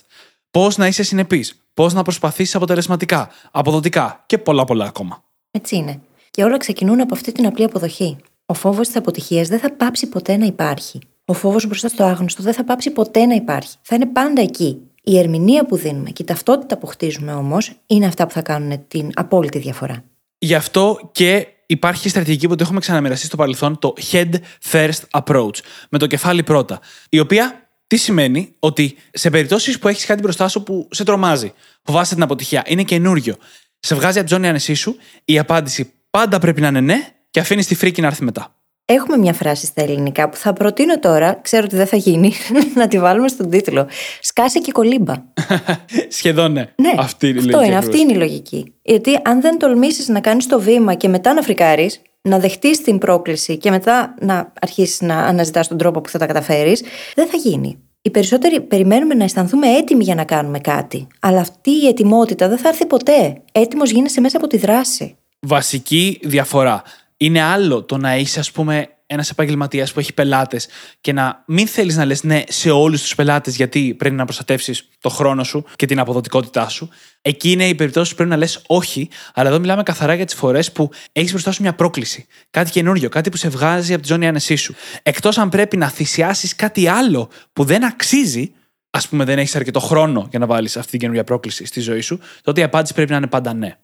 Πώς να είσαι συνεπής, πώς να προσπαθήσεις αποτελεσματικά, αποδοτικά και πολλά πολλά ακόμα. Έτσι είναι. Και όλα ξεκινούν από αυτή την απλή αποδοχή. Ο φόβος της αποτυχίας δεν θα πάψει ποτέ να υπάρχει. Ο φόβος μπροστά στο άγνωστο δεν θα πάψει ποτέ να υπάρχει. Θα είναι πάντα εκεί. Η ερμηνεία που δίνουμε και η ταυτότητα που χτίζουμε όμως είναι αυτά που θα κάνουν την απόλυτη διαφορά. Γι' αυτό και υπάρχει στρατηγική που το έχουμε ξαναμοιραστεί στο παρελθόν, το head first approach, με το κεφάλι πρώτα. Η οποία τι σημαίνει; Ότι σε περιπτώσεις που έχεις κάτι μπροστά σου που σε τρομάζει, φοβάσαι την αποτυχία, είναι καινούριο, σε βγάζει από τη ζώνη ανεσή σου, η απάντηση πάντα πρέπει να είναι ναι και αφήνεις τη φρίκη να έρθει μετά. Έχουμε μια φράση στα ελληνικά που θα προτείνω τώρα, ξέρω ότι δεν θα γίνει, να τη βάλουμε στον τίτλο. Σκάσε και κολύμπα. Σχεδόν ναι. Ναι, αυτή είναι η αυτό λογική είναι, ακριβώς. αυτή είναι η λογική. Γιατί αν δεν τολμήσεις να κάνεις το βήμα και μετά να φρικάρεις, να δεχτείς την πρόκληση και μετά να αρχίσεις να αναζητάς τον τρόπο που θα τα καταφέρεις, δεν θα γίνει. Οι περισσότεροι περιμένουμε να αισθανθούμε έτοιμοι για να κάνουμε κάτι. Αλλά αυτή η ετοιμότητα δεν θα έρθει ποτέ. Έτοιμος γίνεσαι μέσα από τη δράση. βασική διαφορά. Είναι άλλο το να είσαι, ας πούμε, ένας επαγγελματίας που έχει πελάτες και να μην θέλεις να λες ναι σε όλους τους πελάτες γιατί πρέπει να προστατεύσεις το χρόνο σου και την αποδοτικότητά σου. Εκεί είναι οι περιπτώσεις που πρέπει να λες όχι, αλλά εδώ μιλάμε καθαρά για τις φορές που έχεις μπροστά σου μια πρόκληση. Κάτι καινούριο, κάτι που σε βγάζει από τη ζώνη άνεσή σου. Εκτός αν πρέπει να θυσιάσεις κάτι άλλο που δεν αξίζει, ας πούμε, δεν έχεις αρκετό χρόνο για να βάλεις αυτή την καινούργια πρόκληση στη ζωή σου, τότε η απάντηση πρέπει να είναι πάντα ναι.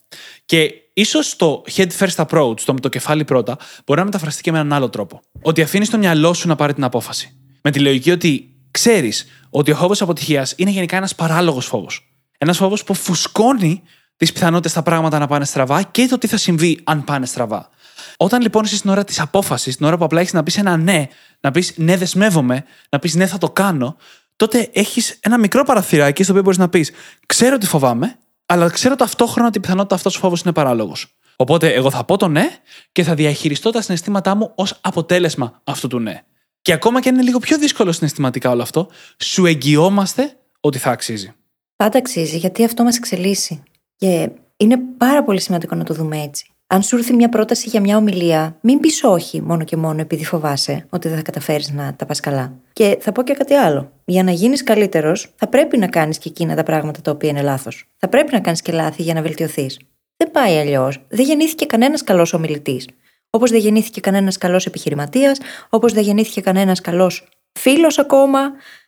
Και ίσως το head first approach, το με το κεφάλι πρώτα, μπορεί να μεταφραστεί και με έναν άλλο τρόπο. Ότι αφήνεις το μυαλό σου να πάρει την απόφαση. Με τη λογική ότι ξέρεις ότι ο φόβος αποτυχίας είναι γενικά ένας παράλογος φόβος. Ένας φόβος που φουσκώνει τις πιθανότητες τα πράγματα να πάνε στραβά και το τι θα συμβεί αν πάνε στραβά. Όταν λοιπόν είσαι στην ώρα της απόφασης, την ώρα που απλά έχεις να πεις ένα ναι, να πεις ναι, δεσμεύομαι, να πεις ναι, θα το κάνω, τότε έχεις ένα μικρό παραθυράκι στο οποίο μπορείς να πεις Ξέρω ότι φοβάμαι, αλλά ξέρω ταυτόχρονα ότι η πιθανότητα αυτός ο φόβος είναι παράλογος. Οπότε εγώ θα πω το ναι και θα διαχειριστώ τα συναισθήματά μου ως αποτέλεσμα αυτού του ναι. Και ακόμα και αν είναι λίγο πιο δύσκολο συναισθηματικά όλο αυτό, σου εγγυόμαστε ότι θα αξίζει. Πάντα αξίζει γιατί αυτό μας εξελίσσει. Και είναι πάρα πολύ σημαντικό να το δούμε έτσι. Αν σου έρθει μια πρόταση για μια ομιλία, μην πεις όχι μόνο και μόνο επειδή φοβάσαι ότι δεν θα καταφέρεις να τα πας καλά. Και θα πω και κάτι άλλο. Για να γίνεις καλύτερος, θα πρέπει να κάνεις και εκείνα τα πράγματα τα οποία είναι λάθος. Θα πρέπει να κάνεις και λάθη για να βελτιωθείς. Δεν πάει αλλιώς. Δεν γεννήθηκε κανένας καλός ομιλητής. Όπως δεν γεννήθηκε κανένας καλός επιχειρηματίας, όπως δεν γεννήθηκε κανένας καλός φίλος ακόμα.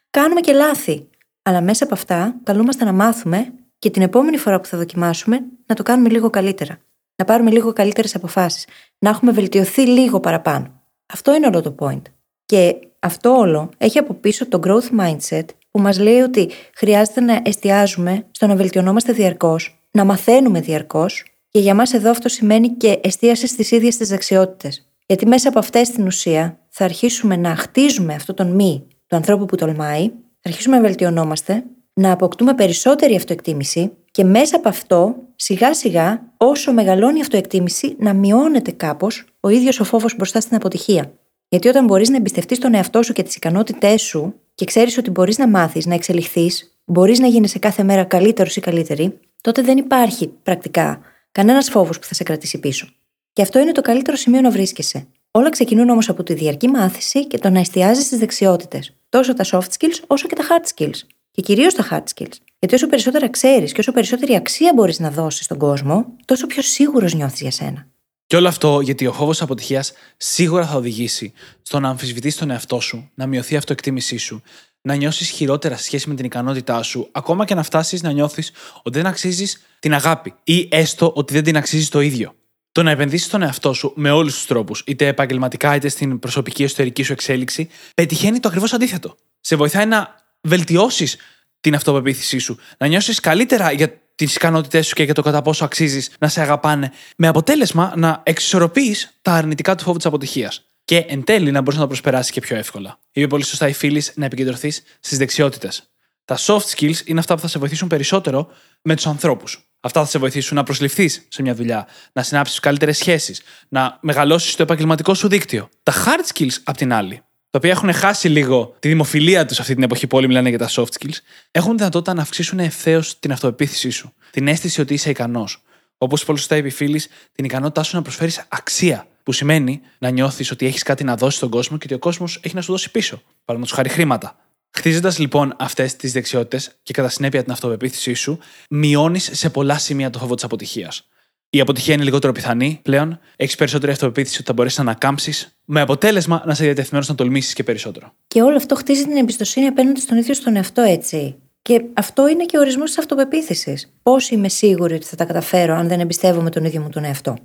Κάνουμε και λάθη. Αλλά μέσα από αυτά καλούμαστε να μάθουμε και την επόμενη φορά που θα δοκιμάσουμε να το κάνουμε λίγο καλύτερα. Να πάρουμε λίγο καλύτερες αποφάσεις. Να έχουμε βελτιωθεί λίγο παραπάνω. Αυτό είναι όλο το point. Και αυτό όλο έχει από πίσω το growth mindset που μας λέει ότι χρειάζεται να εστιάζουμε στο να βελτιωνόμαστε διαρκώς, να μαθαίνουμε διαρκώς και για μας εδώ αυτό σημαίνει και εστίαση στις ίδιες τις δεξιότητες. Γιατί μέσα από αυτές στην ουσία θα αρχίσουμε να χτίζουμε αυτό τον μη του ανθρώπου που τολμάει, θα αρχίσουμε να βελτιωνόμαστε, να αποκτούμε περισσότερη αυτοεκτίμηση και μέσα από αυτό, σιγά σιγά, όσο μεγαλώνει η αυτοεκτίμηση, να μειώνεται κάπως ο ίδιος ο φόβος μπροστά στην αποτυχία. Γιατί όταν μπορείς να εμπιστευτείς τον εαυτό σου και τις ικανότητές σου και ξέρεις ότι μπορείς να μάθεις, να εξελιχθείς, μπορείς να γίνει σε κάθε μέρα καλύτερος ή καλύτερη, τότε δεν υπάρχει πρακτικά κανένας φόβος που θα σε κρατήσει πίσω. Και αυτό είναι το καλύτερο σημείο να βρίσκεσαι. Όλα ξεκινούν όμως από τη διαρκή μάθηση και το να εστιάζεις στις δεξιότητες. Τόσο τα soft skills όσο και τα hard skills. Και κυρίως τα hard skills. Γιατί όσο περισσότερα ξέρεις και όσο περισσότερη αξία μπορείς να δώσεις στον κόσμο, τόσο πιο σίγουρος νιώθεις για σένα. Και όλο αυτό γιατί ο φόβος αποτυχίας σίγουρα θα οδηγήσει στο να αμφισβητήσεις τον εαυτό σου, να μειωθεί η αυτοεκτίμησή σου, να νιώσεις χειρότερα σε σχέση με την ικανότητά σου, ακόμα και να φτάσεις να νιώθεις ότι δεν αξίζεις την αγάπη ή έστω ότι δεν την αξίζεις το ίδιο. Το να επενδύσεις στον εαυτό σου με όλους τους τρόπους, είτε επαγγελματικά είτε στην προσωπική εσωτερική σου εξέλιξη, πετυχαίνει το ακριβώς αντίθετο. Σε βοηθάει να βελτιώσεις την αυτοπεποίθησή σου, να νιώσεις καλύτερα για τις ικανότητές σου και για το κατά πόσο αξίζεις να σε αγαπάνε, με αποτέλεσμα να εξισορροπείς τα αρνητικά του φόβου της αποτυχίας. Και εν τέλει να μπορείς να το προσπεράσεις και πιο εύκολα. Είπε πολύ σωστά η φίλη να επικεντρωθείς στις δεξιότητες. Τα soft skills είναι αυτά που θα σε βοηθήσουν περισσότερο με τους ανθρώπους. Αυτά θα σε βοηθήσουν να προσληφθείς σε μια δουλειά, να συνάψεις καλύτερες σχέσεις, να μεγαλώσεις το επαγγελματικό σου δίκτυο. Τα hard skills, απ' την άλλη, τα οποία έχουν χάσει λίγο τη δημοφιλία τους αυτή την εποχή που όλοι μιλάνε για τα soft skills, έχουν τη δυνατότητα να αυξήσουν ευθέως την αυτοεπίθεσή σου. Την αίσθηση ότι είσαι ικανός. Όπως πολύ σωστά είπε η φίλης, την ικανότητά σου να προσφέρεις αξία. Που σημαίνει να νιώθεις ότι έχεις κάτι να δώσεις στον κόσμο και ότι ο κόσμος έχει να σου δώσει πίσω. Παραδείγματος χάρη χρήματα. Χτίζοντας λοιπόν αυτές τις δεξιότητες και κατά συνέπεια την αυτοπεποίθησή σου, μειώνεις σε πολλά σημεία το φόβο της αποτυχίας. Η αποτυχία είναι λιγότερο πιθανή πλέον, έχεις περισσότερη αυτοπεποίθηση ότι θα μπορέσεις να ανακάμψεις, με αποτέλεσμα να είσαι διατεθειμένος να τολμήσεις και περισσότερο. Και όλο αυτό χτίζει την εμπιστοσύνη απέναντι στον ίδιο στον εαυτό, έτσι. Και αυτό είναι και ο ορισμός της αυτοπεποίθησης. Πώς είμαι σίγουρη ότι θα τα καταφέρω αν δεν εμπιστεύομαι τον ίδιο μου τον εαυτό.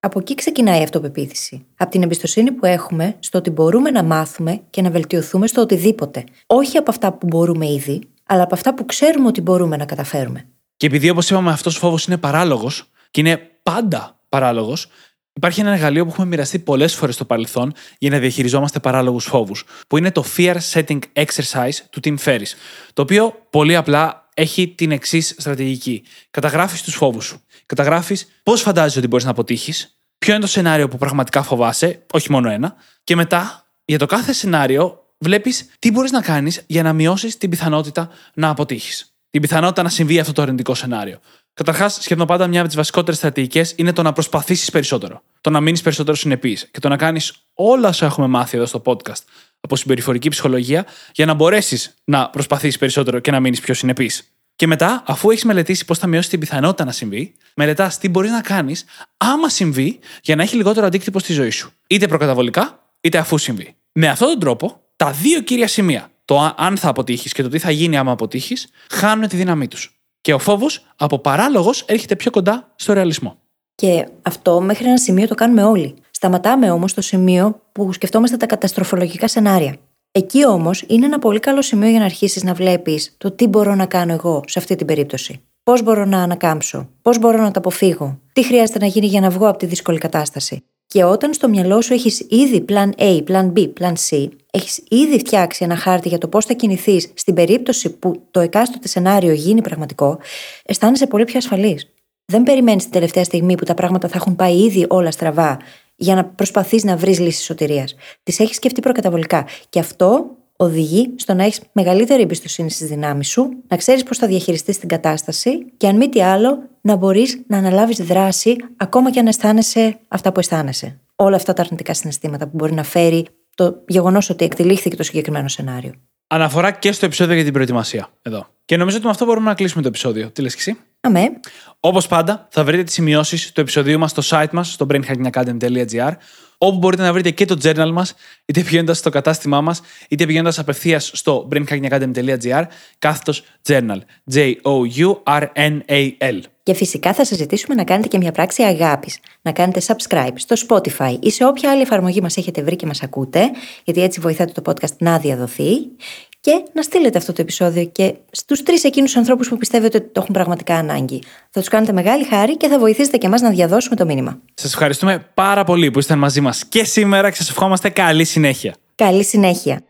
Από εκεί ξεκινάει η αυτοπεποίθηση. Από την εμπιστοσύνη που έχουμε στο ότι μπορούμε να μάθουμε και να βελτιωθούμε στο οτιδήποτε. Όχι από αυτά που μπορούμε ήδη, αλλά από αυτά που ξέρουμε ότι μπορούμε να καταφέρουμε. Και επειδή, όπως είπαμε, αυτός ο φόβος είναι παράλογος και είναι πάντα παράλογος, υπάρχει ένα εργαλείο που έχουμε μοιραστεί πολλές φορές στο παρελθόν για να διαχειριζόμαστε παράλογους φόβους, που είναι το Fear Setting Exercise του Tim Ferriss. Το οποίο πολύ απλά έχει την εξής στρατηγική. Καταγράφεις τους φόβους σου. Καταγράφεις πώς φαντάζεσαι ότι μπορείς να αποτύχεις, ποιο είναι το σενάριο που πραγματικά φοβάσαι, όχι μόνο ένα, και μετά για το κάθε σενάριο βλέπεις τι μπορείς να κάνεις για να μειώσεις την πιθανότητα να αποτύχεις. Την πιθανότητα να συμβεί αυτό το αρνητικό σενάριο. Καταρχάς, σχεδόν πάντα μια από τις βασικότερες στρατηγικές είναι το να προσπαθήσεις περισσότερο. Το να μείνεις περισσότερο συνεπής και το να κάνεις όλα όσα έχουμε μάθει εδώ στο podcast από συμπεριφορική ψυχολογία για να μπορέσεις να προσπαθήσεις περισσότερο και να μείνεις πιο συνεπής. Και μετά, αφού έχεις μελετήσει πώς θα μειώσεις την πιθανότητα να συμβεί, μελετάς τι μπορείς να κάνεις άμα συμβεί για να έχει λιγότερο αντίκτυπο στη ζωή σου. Είτε προκαταβολικά, είτε αφού συμβεί. Με αυτόν τον τρόπο, τα δύο κύρια σημεία, το αν θα αποτύχεις και το τι θα γίνει άμα αποτύχεις, χάνουν τη δύναμή τους. Και ο φόβος από παράλογος έρχεται πιο κοντά στο ρεαλισμό. Και αυτό μέχρι ένα σημείο το κάνουμε όλοι. Σταματάμε όμως στο σημείο που σκεφτόμαστε τα καταστροφολογικά σενάρια. Εκεί όμως είναι ένα πολύ καλό σημείο για να αρχίσεις να βλέπεις το τι μπορώ να κάνω εγώ σε αυτή την περίπτωση. Πώς μπορώ να ανακάμψω, πώς μπορώ να τα αποφύγω, τι χρειάζεται να γίνει για να βγω από τη δύσκολη κατάσταση. Και όταν στο μυαλό σου έχεις ήδη plan A, plan B, plan C, έχεις ήδη φτιάξει ένα χάρτη για το πώς θα κινηθείς στην περίπτωση που το εκάστοτε σενάριο γίνει πραγματικό, αισθάνεσαι πολύ πιο ασφαλής. Δεν περιμένεις την τελευταία στιγμή που τα πράγματα θα έχουν πάει ήδη όλα στραβά για να προσπαθείς να βρεις λύσεις σωτηρίας. Τις έχεις σκεφτεί προκαταβολικά. Και αυτό οδηγεί στο να έχεις μεγαλύτερη εμπιστοσύνη στις δυνάμεις σου, να ξέρεις πώς θα διαχειριστείς την κατάσταση και αν μη τι άλλο, να μπορείς να αναλάβεις δράση ακόμα και αν αισθάνεσαι αυτά που αισθάνεσαι. Όλα αυτά τα αρνητικά συναισθήματα που μπορεί να φέρει το γεγονός ότι εκτελήχθηκε το συγκεκριμένο σενάριο. Αναφορά και στο επεισόδιο για την προετοιμασία. Εδώ. Και νομίζω ότι με αυτό μπορούμε να κλείσουμε το επεισόδιο. Τι λες και εσύ. Αμέ. Όπως πάντα, θα βρείτε τις σημειώσεις του επεισοδίου μας στο site μας, στο brainhackingacademy.gr, όπου μπορείτε να βρείτε και το journal μας, είτε πηγαίνοντας στο κατάστημά μας, είτε πηγαίνοντας απευθείας στο brainhackingacademy.gr, κάθετος journal. J-O-U-R-N-A-L. Και φυσικά θα σας ζητήσουμε να κάνετε και μια πράξη αγάπης. Να κάνετε subscribe στο Spotify ή σε όποια άλλη εφαρμογή μας έχετε βρει και μας ακούτε, γιατί έτσι βοηθάτε το podcast να διαδοθεί. Και να στείλετε αυτό το επεισόδιο και στους τρεις εκείνους ανθρώπους που πιστεύετε ότι το έχουν πραγματικά ανάγκη. Θα τους κάνετε μεγάλη χάρη και θα βοηθήσετε και εμάς να διαδώσουμε το μήνυμα. Σας ευχαριστούμε πάρα πολύ που ήσασταν μαζί μας και σήμερα και σας ευχόμαστε καλή συνέχεια. Καλή συνέχεια.